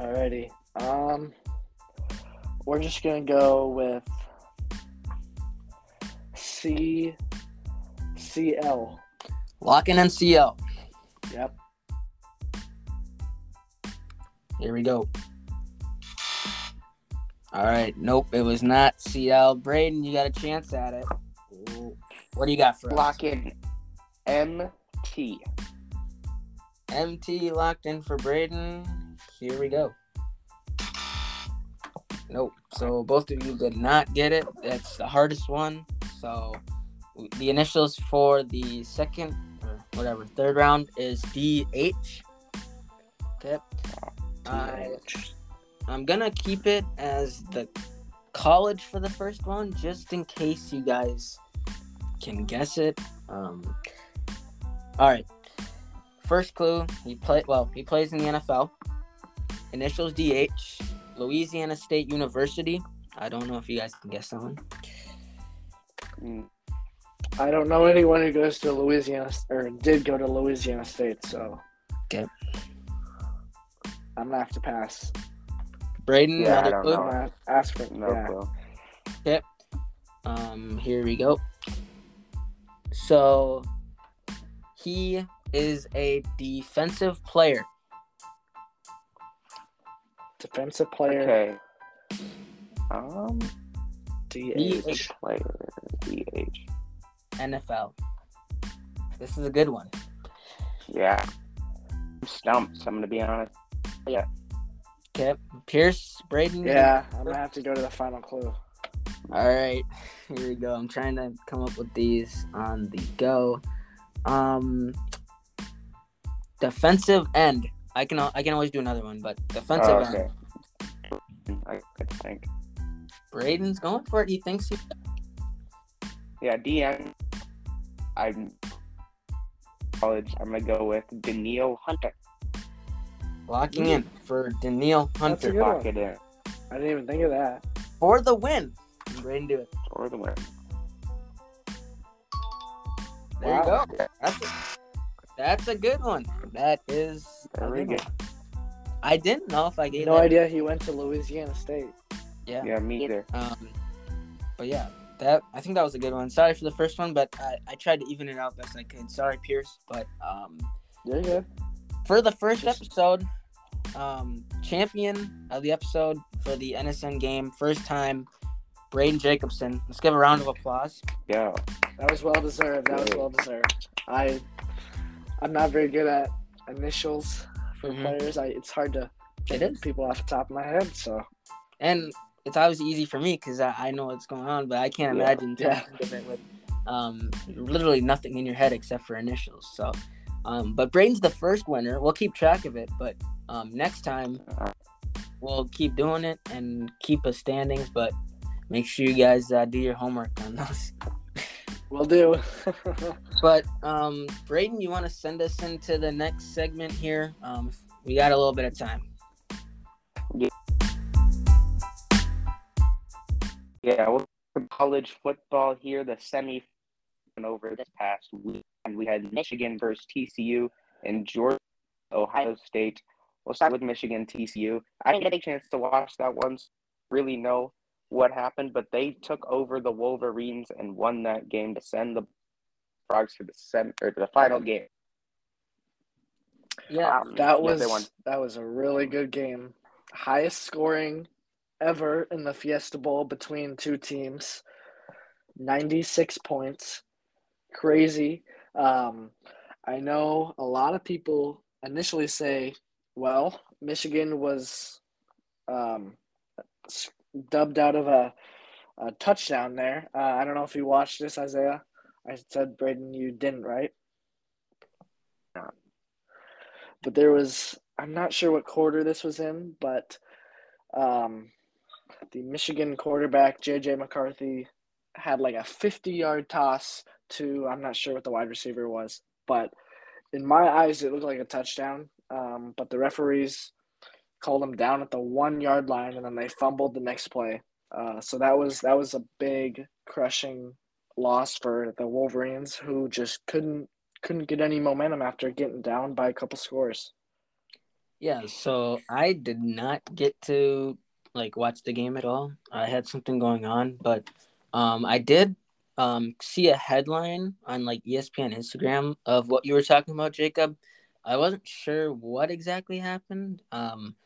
Alrighty. Um, we're just gonna go with C C L. locking in cl Yep. here we go all right nope it was not cl braeden you got a chance at it what do you got for us? Lock in MT. MT locked in for Braeden. Here we go. Nope. So both of you did not get it. That's the hardest one. So the initials for the second or whatever third round is DH. Okay. I, I'm gonna keep it as the college for the first one, just in case you guys can guess it. Um, all right. First clue: He play well. He plays in the NFL. Initials DH. Louisiana State University. I don't know if you guys can guess that one. Mm, I don't know anyone who goes to Louisiana or did go to Louisiana State, so. Okay. I'm gonna have to pass. Braeden, Yeah, I another don't clue. I'm gonna ask for No yeah. clue. Um, here we go. So he is a defensive player. defensive player Okay. Um, DH. player DH. NFL. This is a good one. Yeah. I'm stumped. I'm gonna be honest. Yeah. Okay. Pierce, Braeden. Yeah, I'm gonna have to go to the final clue. All right. Here we go. I'm trying to come up with these on the go. Um defensive end. I can I can always do another one, but defensive Oh, end. okay. I could think. Braeden's going for it. He thinks he. Yeah, DN. I'm college. I'm gonna go with Danielle Hunter. Locking in for Danielle That's a Hunter good Lock one. it in I didn't even think of that. for the win. Braeden do it. for the win. There you go. That's a, that's a good one. That is Very good good. one. I didn't know if I gave No that. idea he went to Louisiana State. Yeah. Yeah, me either. Um, but yeah, that I think that was a good one. Sorry for the first one, but I, I tried to even it out best I could. Sorry, Pierce, but um, You're good. for the first Just- episode, um, champion of the episode for the NSN game, first time, Braeden Jacobson. Let's give a round of applause. Yeah. That was well deserved. That was well deserved. I, I'm not very good at initials for Mhm. players. I it's hard to It is. people off the top of my head. So and it's obviously easy for me because I, I know what's going on, but I can't Yeah. imagine Yeah. to think of it with um, literally nothing in your head except for initials. So, um, but Braeden's the first winner. We'll keep track of it, but um, next time we'll keep doing it and keep us standings. But make sure you guys uh, do your homework on those. we'll do. But um, Braeden, you want to send us into the next segment here? Um, we got a little bit of time. Yeah, well, college football here, the semi over this past week, and we had Michigan versus TCU and Georgia, Ohio State. We'll start with Michigan TCU. I didn't get a chance to watch that one, really know what happened, but they took over the Wolverines and won that game to send the Frogs to the sem- or to the final game. Yeah, Um, That was won. that was a really good game. Highest scoring ever in the Fiesta Bowl between two teams. 96 points. Crazy. Um, I know a lot of people initially say, well, Michigan was um, dubbed out of a, a touchdown there. Uh, I don't know if you watched this, Isaiah. I said, Braeden, you didn't, right? But there was, I'm not sure what quarter this was in, but um, the Michigan quarterback, J.J. McCarthy, had like a 50 yard toss to, I'm not sure what the wide receiver was, but in my eyes, it looked like a touchdown. Um, but the referees called him down at the one yard line and then they fumbled the next play. Uh, so that was that was a big crushing loss for the Wolverines who just couldn't couldn't get any momentum after getting down by a couple scores. Yeah, so I did not get to like watch the game at all. I had something going on, but um I did um see a headline on like ESPN Instagram of what you were talking about, Jacob. I wasn't sure what exactly happened. Um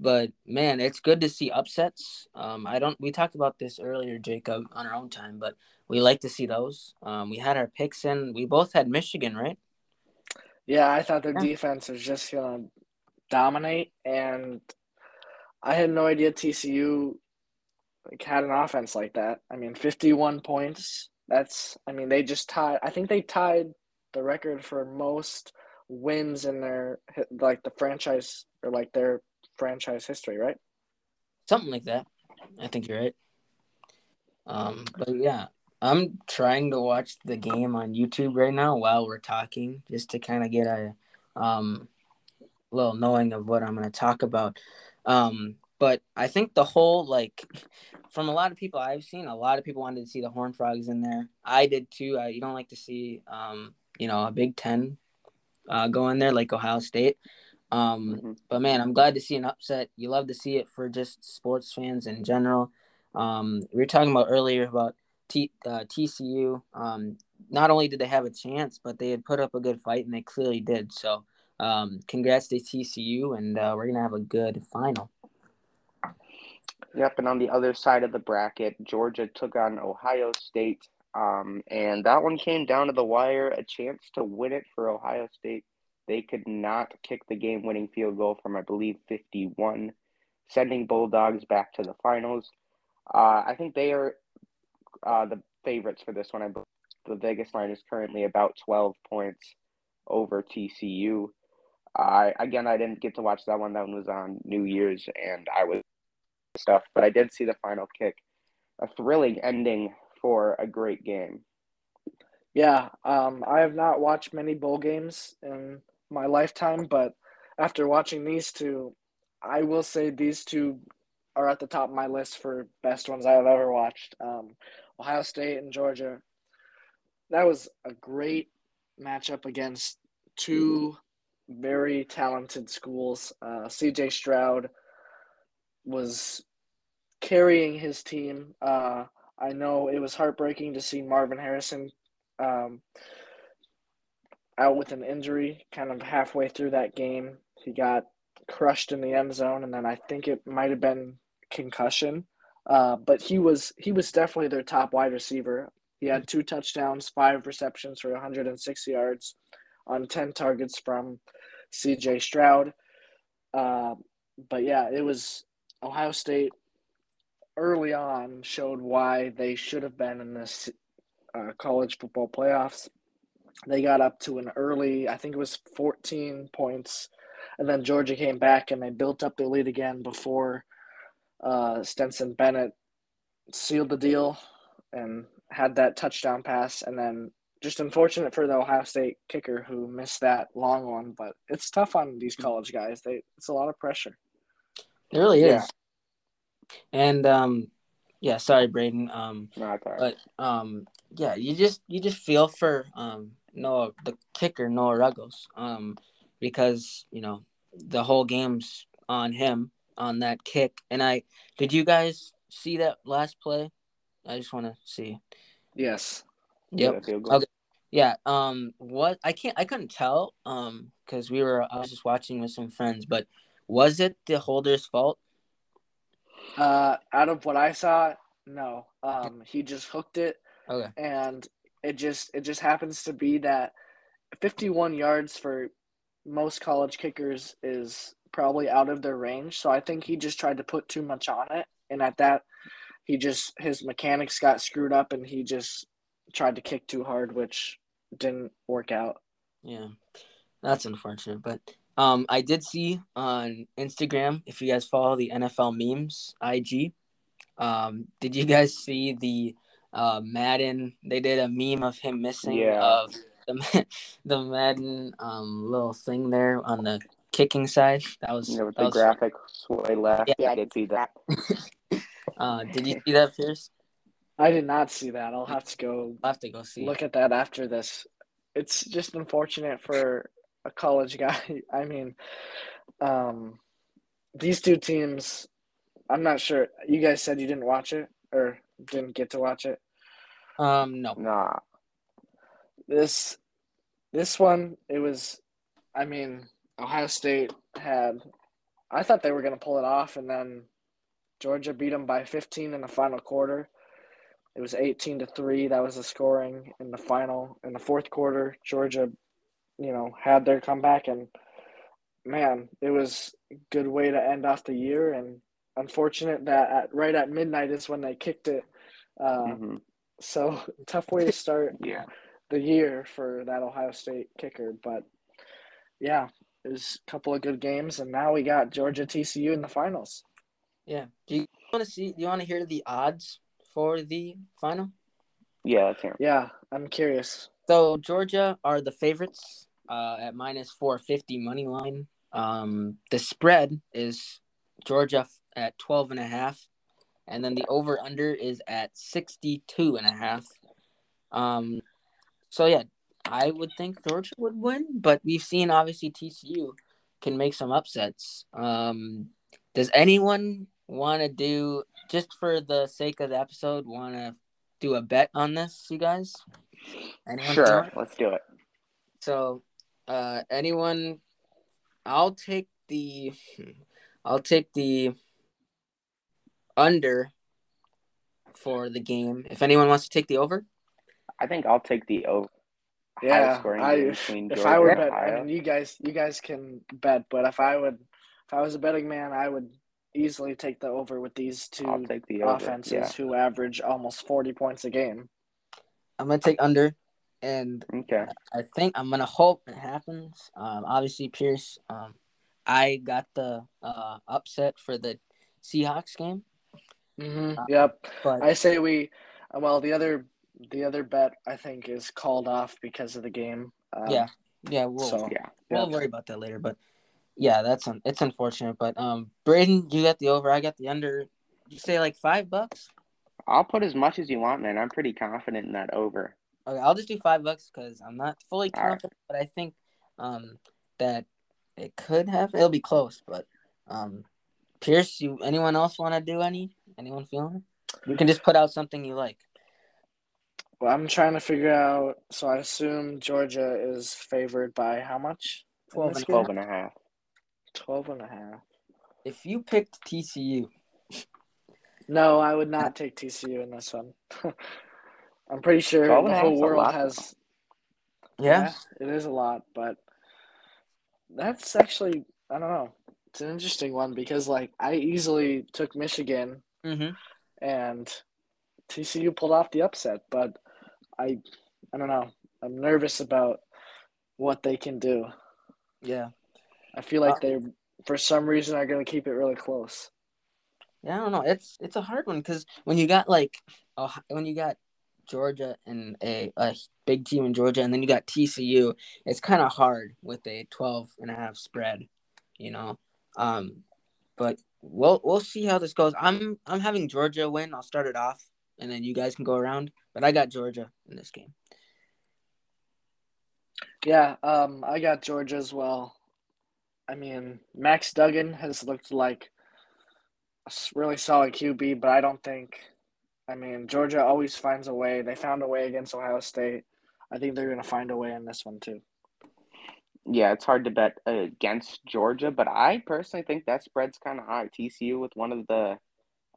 but man, it's good to see upsets. Um I don't we talked about this earlier, Jacob, on our own time, but we like to see those. Um we had our picks in. We both had Michigan, right? Yeah, I thought their Yeah. defense was just gonna dominate, and I had no idea TCU like had an offense like that. I mean, fifty-one points. That's I mean they just tied. I think they tied the record for most wins in their like the franchise or like their franchise history, right? Something like that. I think you're right. Um, but yeah, I'm trying to watch the game on YouTube right now while we're talking, just to kind of get a um little knowing of what I'm going to talk about. Um, but I think the whole like from a lot of people I've seen, a lot of people wanted to see the Horn Frogs in there. I did too. I you don't like to see um you know a Big Ten uh, go in there like Ohio State. Um, Mhm. but man, I'm glad to see an upset. You love to see it for just sports fans in general. Um, we were talking about earlier about T, uh, TCU. Um, not only did they have a chance, but they had put up a good fight, and they clearly did. So, um, congrats to TCU, and uh, we're gonna have a good final. Yep, and on the other side of the bracket, Georgia took on Ohio State, um, and that one came down to the wire. A chance to win it for Ohio State. They could not kick the game-winning field goal from, I believe, 51, sending Bulldogs back to the finals. Uh, I think they are uh, the favorites for this one. I believe the Vegas line is currently about 12 points over TCU. I again I didn't get to watch that one. That one was on New Year's, and I was stuff, but I did see the final kick. A thrilling ending for a great game. Yeah, um, I have not watched many bowl games in my lifetime, but after watching these two, I will say these two are at the top of my list for best ones I have ever watched. Um, Ohio State and Georgia. That was a great matchup against two very talented schools. Uh, CJ Stroud was carrying his team. Uh, I know it was heartbreaking to see Marvin Harrison um, out with an injury kind of halfway through that game. He got crushed in the end zone, and then I think it might have been concussion. Uh, but he was he was definitely their top wide receiver. He had two touchdowns, five receptions for 106 yards on 10 targets from CJ Stroud. Uh, but yeah, it was Ohio State early on showed why they should have been in this uh, college football playoffs. They got up to an early, I think it was 14 points, and then Georgia came back and they built up the lead again before uh, Stetson Bennett sealed the deal and had that touchdown pass, and then just unfortunate for the Ohio State kicker who missed that long one. But it's tough on these college guys. They it's a lot of pressure. It really is. Yeah. And um, yeah, sorry, Braeden. Um, No, it's all right. but um, yeah, you just you just feel for um Noah the kicker Noah Ruggles um because you know the whole game's on him on that kick. And I did you guys see that last play? I just want to see. Yes. Yep. Yeah. Okay. Yeah. Um. What I can't. I couldn't tell. Um. Because we were. I was just watching with some friends. But was it the holder's fault? Uh, out of what I saw, no. Um, he just hooked it, Okay. and it just it just happens to be that 51 yards for most college kickers is probably out of their range. So I think he just tried to put too much on it, and at that, he just his mechanics got screwed up, and he just tried to kick too hard, which didn't work out. Yeah. That's unfortunate. But um, I did see on Instagram if you guys follow the NFL memes IG. Um, did you guys see the uh Madden? They did a meme of him missing Yeah. of the the Madden um little thing there on the kicking side. That was, You know, with that the was graphic sway left. Yeah. Yeah, I did see that. Uh, did you see that, Pierce? I did not see that. I'll have to go I'll have to go see. look at that after this. It's just unfortunate for a college guy. I mean, um, these two teams. I'm not sure. You guys said you didn't watch it or didn't get to watch it. Um, no. Nah. This, this one, it was. I mean, Ohio State had. I thought they were going to pull it off, and then Georgia beat them by 15 in the final quarter. It was 18 to 3. That was the scoring in the final. In the fourth quarter, Georgia, you know, had their comeback. And man, it was a good way to end off the year. And unfortunate that at, right at midnight is when they kicked it. Uh, hmm So tough way to start Yeah. the year for that Ohio State kicker. But yeah, it was a couple of good games. And now we got Georgia TCU in the finals. Yeah. Do you want to see? Do you want to hear the odds for the final? Yeah, let's hear 'em. Yeah, I'm curious. So Georgia are the favorites uh, at minus four fifty money line. Um, the spread is Georgia at twelve and a half, and then the over under is at sixty two and a half. Um, so yeah, I would think Georgia would win, but we've seen obviously TCU can make some upsets. Um, does anyone want to do just for the sake of the episode? Want to do a bet on this, you guys? Anyone Sure, let's do it. So, uh, anyone? I'll take the. I'll take the under for the game. If anyone wants to take the over, I think I'll take the over. Yeah, scoring I, game if, between if Georgia I were bet, I mean, you guys, you guys can bet, but if I would, if I was a betting man, I would easily take the over with these two the offenses Yeah. who average almost forty points a game. I'm gonna take under. and Okay. I think I'm gonna hope it happens. Um, obviously, Pierce. Um, I got the uh, upset for the Seahawks game, hmm Uh, Yep. but I say we. Well, the other the other bet I think is called off because of the game. Um, yeah, yeah, we'll So Yeah. we'll worry about that later. But yeah, that's un- it's unfortunate. But um, Braeden, you got the over. I got the under. You say like five bucks? I'll put as much as you want, man. I'm pretty confident in that over. Okay, I'll just do five bucks because I'm not fully All right. confident, but I think um that it could have. It'll be close, but um, Pierce, you anyone else want to do any? Anyone feeling? You can just put out something you like. Well, I'm trying to figure out. So I assume Georgia is favored by how much? in 12 and 12 and a half. 12 and a half. If you picked TCU, No, I would not take TCU in this one. I'm pretty sure the whole world lot, has. yeah, it is a lot, but that's actually I don't know. It's an interesting one because like I easily took Michigan mm-hmm. and TCU pulled off the upset, but I I don't know. I'm nervous about what they can do. yeah, I feel like they for some reason are going to keep it really close. yeah. I don't know. It's it's a hard one because when you got like oh, when you got Georgia and a, a big team in Georgia, and then you got TCU, it's kind of hard with a 12 and a half spread, you know. Um, but we'll we'll see how this goes. I'm I'm having Georgia win. I'll start it off, and then you guys can go around. But I got Georgia in this game. Yeah, um, I got Georgia as well. I mean, Max Duggan has looked like a really solid QB, but I don't think. I mean, Georgia always finds a way. They found a way against Ohio State. I think they're going to find a way in this one too. Yeah, it's hard to bet against Georgia, but I personally think that spread's kind of high. TCU with one of the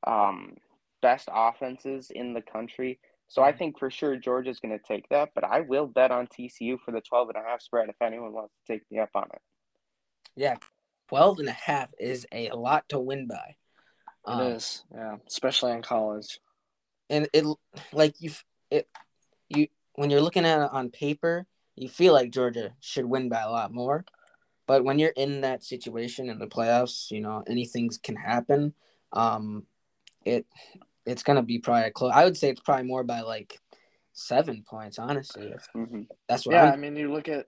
um, best offenses in the country. So I think for sure Georgia's going to take that, but I will bet on TCU for the 12 and a half spread if anyone wants to take me up on it. Yeah, 12 and a half is a lot to win by. It Um, is, yeah, especially in college. and it like you it you when you're looking at it on paper you feel like georgia should win by a lot more but when you're in that situation in the playoffs you know anything can happen um it it's gonna be probably a close i would say it's probably more by like seven points honestly if hmm that's what Yeah, I I'm, mean, you look at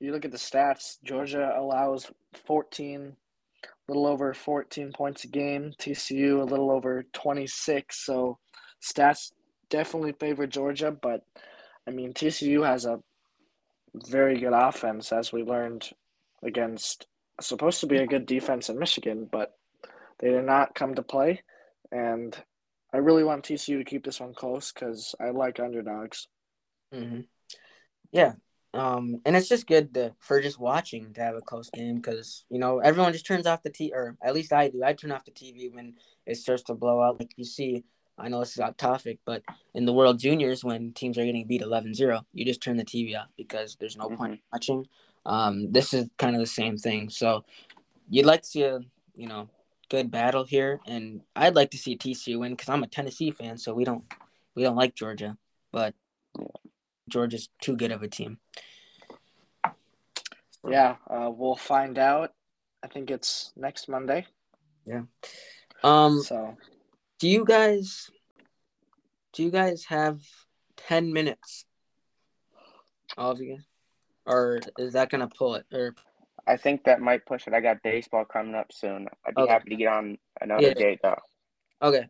you look at the stats. Georgia allows 14, little over 14 points a game. TCU a little over 26. So stats definitely favor Georgia, but I mean TCU has a very good offense, as we learned against supposed to be a good defense in Michigan, but they did not come to play. And I really want TCU to keep this one close because I like underdogs. hmm yeah um and it's just good to for just watching to have a close game because you know everyone just turns off the t or at least i do i turn off the tv when it starts to blow out. Like you see i know this is off topic but in the world juniors when teams are getting beat 11-0 you just turn the tv off because there's no point in watching. Um this is kind of the same thing. So you'd like to see a you know good battle here and i'd like to see tcu win because i'm a tennessee fan so we don't we don't like georgia but georgia's too good of a team Yeah, uh, we'll find out. I think it's next Monday. Yeah. Um So do you guys do you guys have 10 minutes all of you or is that gonna pull it or I think that might push it. I got baseball coming up soon. I'd be Okay. happy to get on another Yeah. date though. okay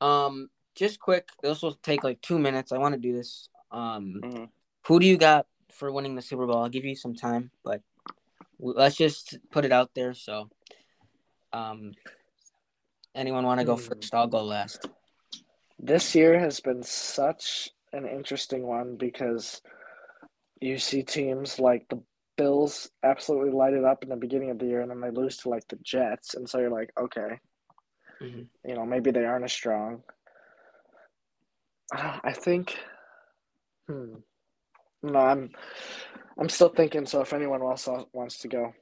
um just quick this will take like two minutes i want to do this um hmm who do you got for winning the super bowl i'll give you some time but let's just put it out there so um anyone want to go Hmm. first i'll go last this year has been such an interesting one because you see teams like the Bills absolutely light it up in the beginning of the year and then they lose to like the Jets. And so you're like, okay, Mhm. you know, maybe they aren't as strong. I think, hmm. No, I'm, I'm still thinking. So if anyone else wants to go,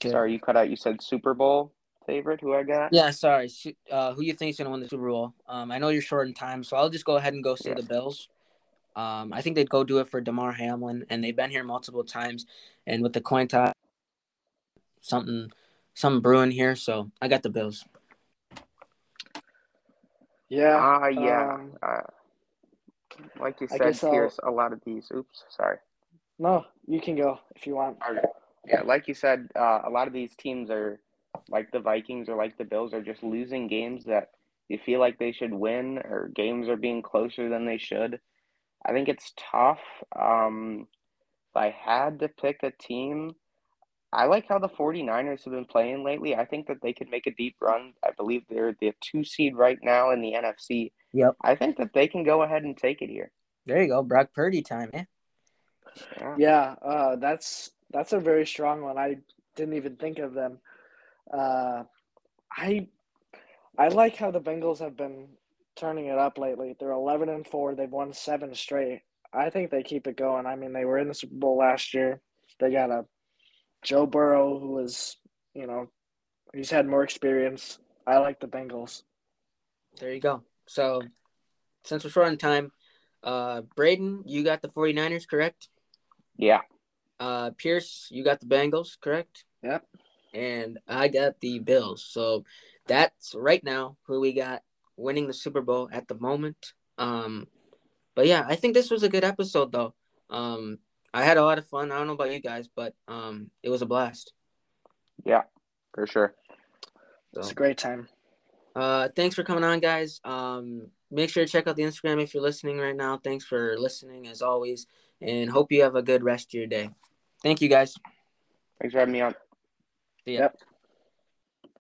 Okay. Sorry, you cut out. You said Super Bowl favorite. Who I got? Yeah, sorry. Uh, who you think is gonna win the Super Bowl? Um, I know you're short in time, so I'll just go ahead and go say Yeah. the Bills. Um, I think they'd go do it for Damar Hamlin, and they've been here multiple times. And with the coin toss, something, something brewing here. So I got the Bills. Yeah. Ah, yeah. um, uh, like you said, I'll- Pierce, a lot of these. Oops, sorry. no, you can go if you want. Yeah, like you said, uh, a lot of these teams are like the Vikings or like the Bills are just losing games that you feel like they should win, or games are being closer than they should. I think it's tough. Um, if I had to pick a team, I like how the 49ers have been playing lately. I think that they could make a deep run. I believe they're the two seed right now in the NFC. Yep. I think that they can go ahead and take it here. There you go, Brock Purdy time, eh? Yeah. Yeah, uh, that's that's a very strong one. I didn't even think of them. Uh, I I like how the Bengals have been turning it up lately. They're eleven and four. They've won seven straight. I think they keep it going. I mean, they were in the Super Bowl last year. They got a Joe Burrow who was, you know, he's had more experience. I like the Bengals. There you go. So, since we're short on time, uh, Braeden, you got the 49ers, correct? Yeah. Uh, Pierce, you got the Bengals, correct? Yep. And I got the Bills. So that's right now who we got winning the Super Bowl at the moment. Um, but yeah, I think this was a good episode though. Um, I had a lot of fun. I don't know about you guys, but um, it was a blast. Yeah, for sure. It's So, a great time. Uh, thanks for coming on, guys. Um, make sure to check out the Instagram if you're listening right now. Thanks for listening as always, and hope you have a good rest of your day. Thank you, guys. Thanks for having me on. See ya. Yep.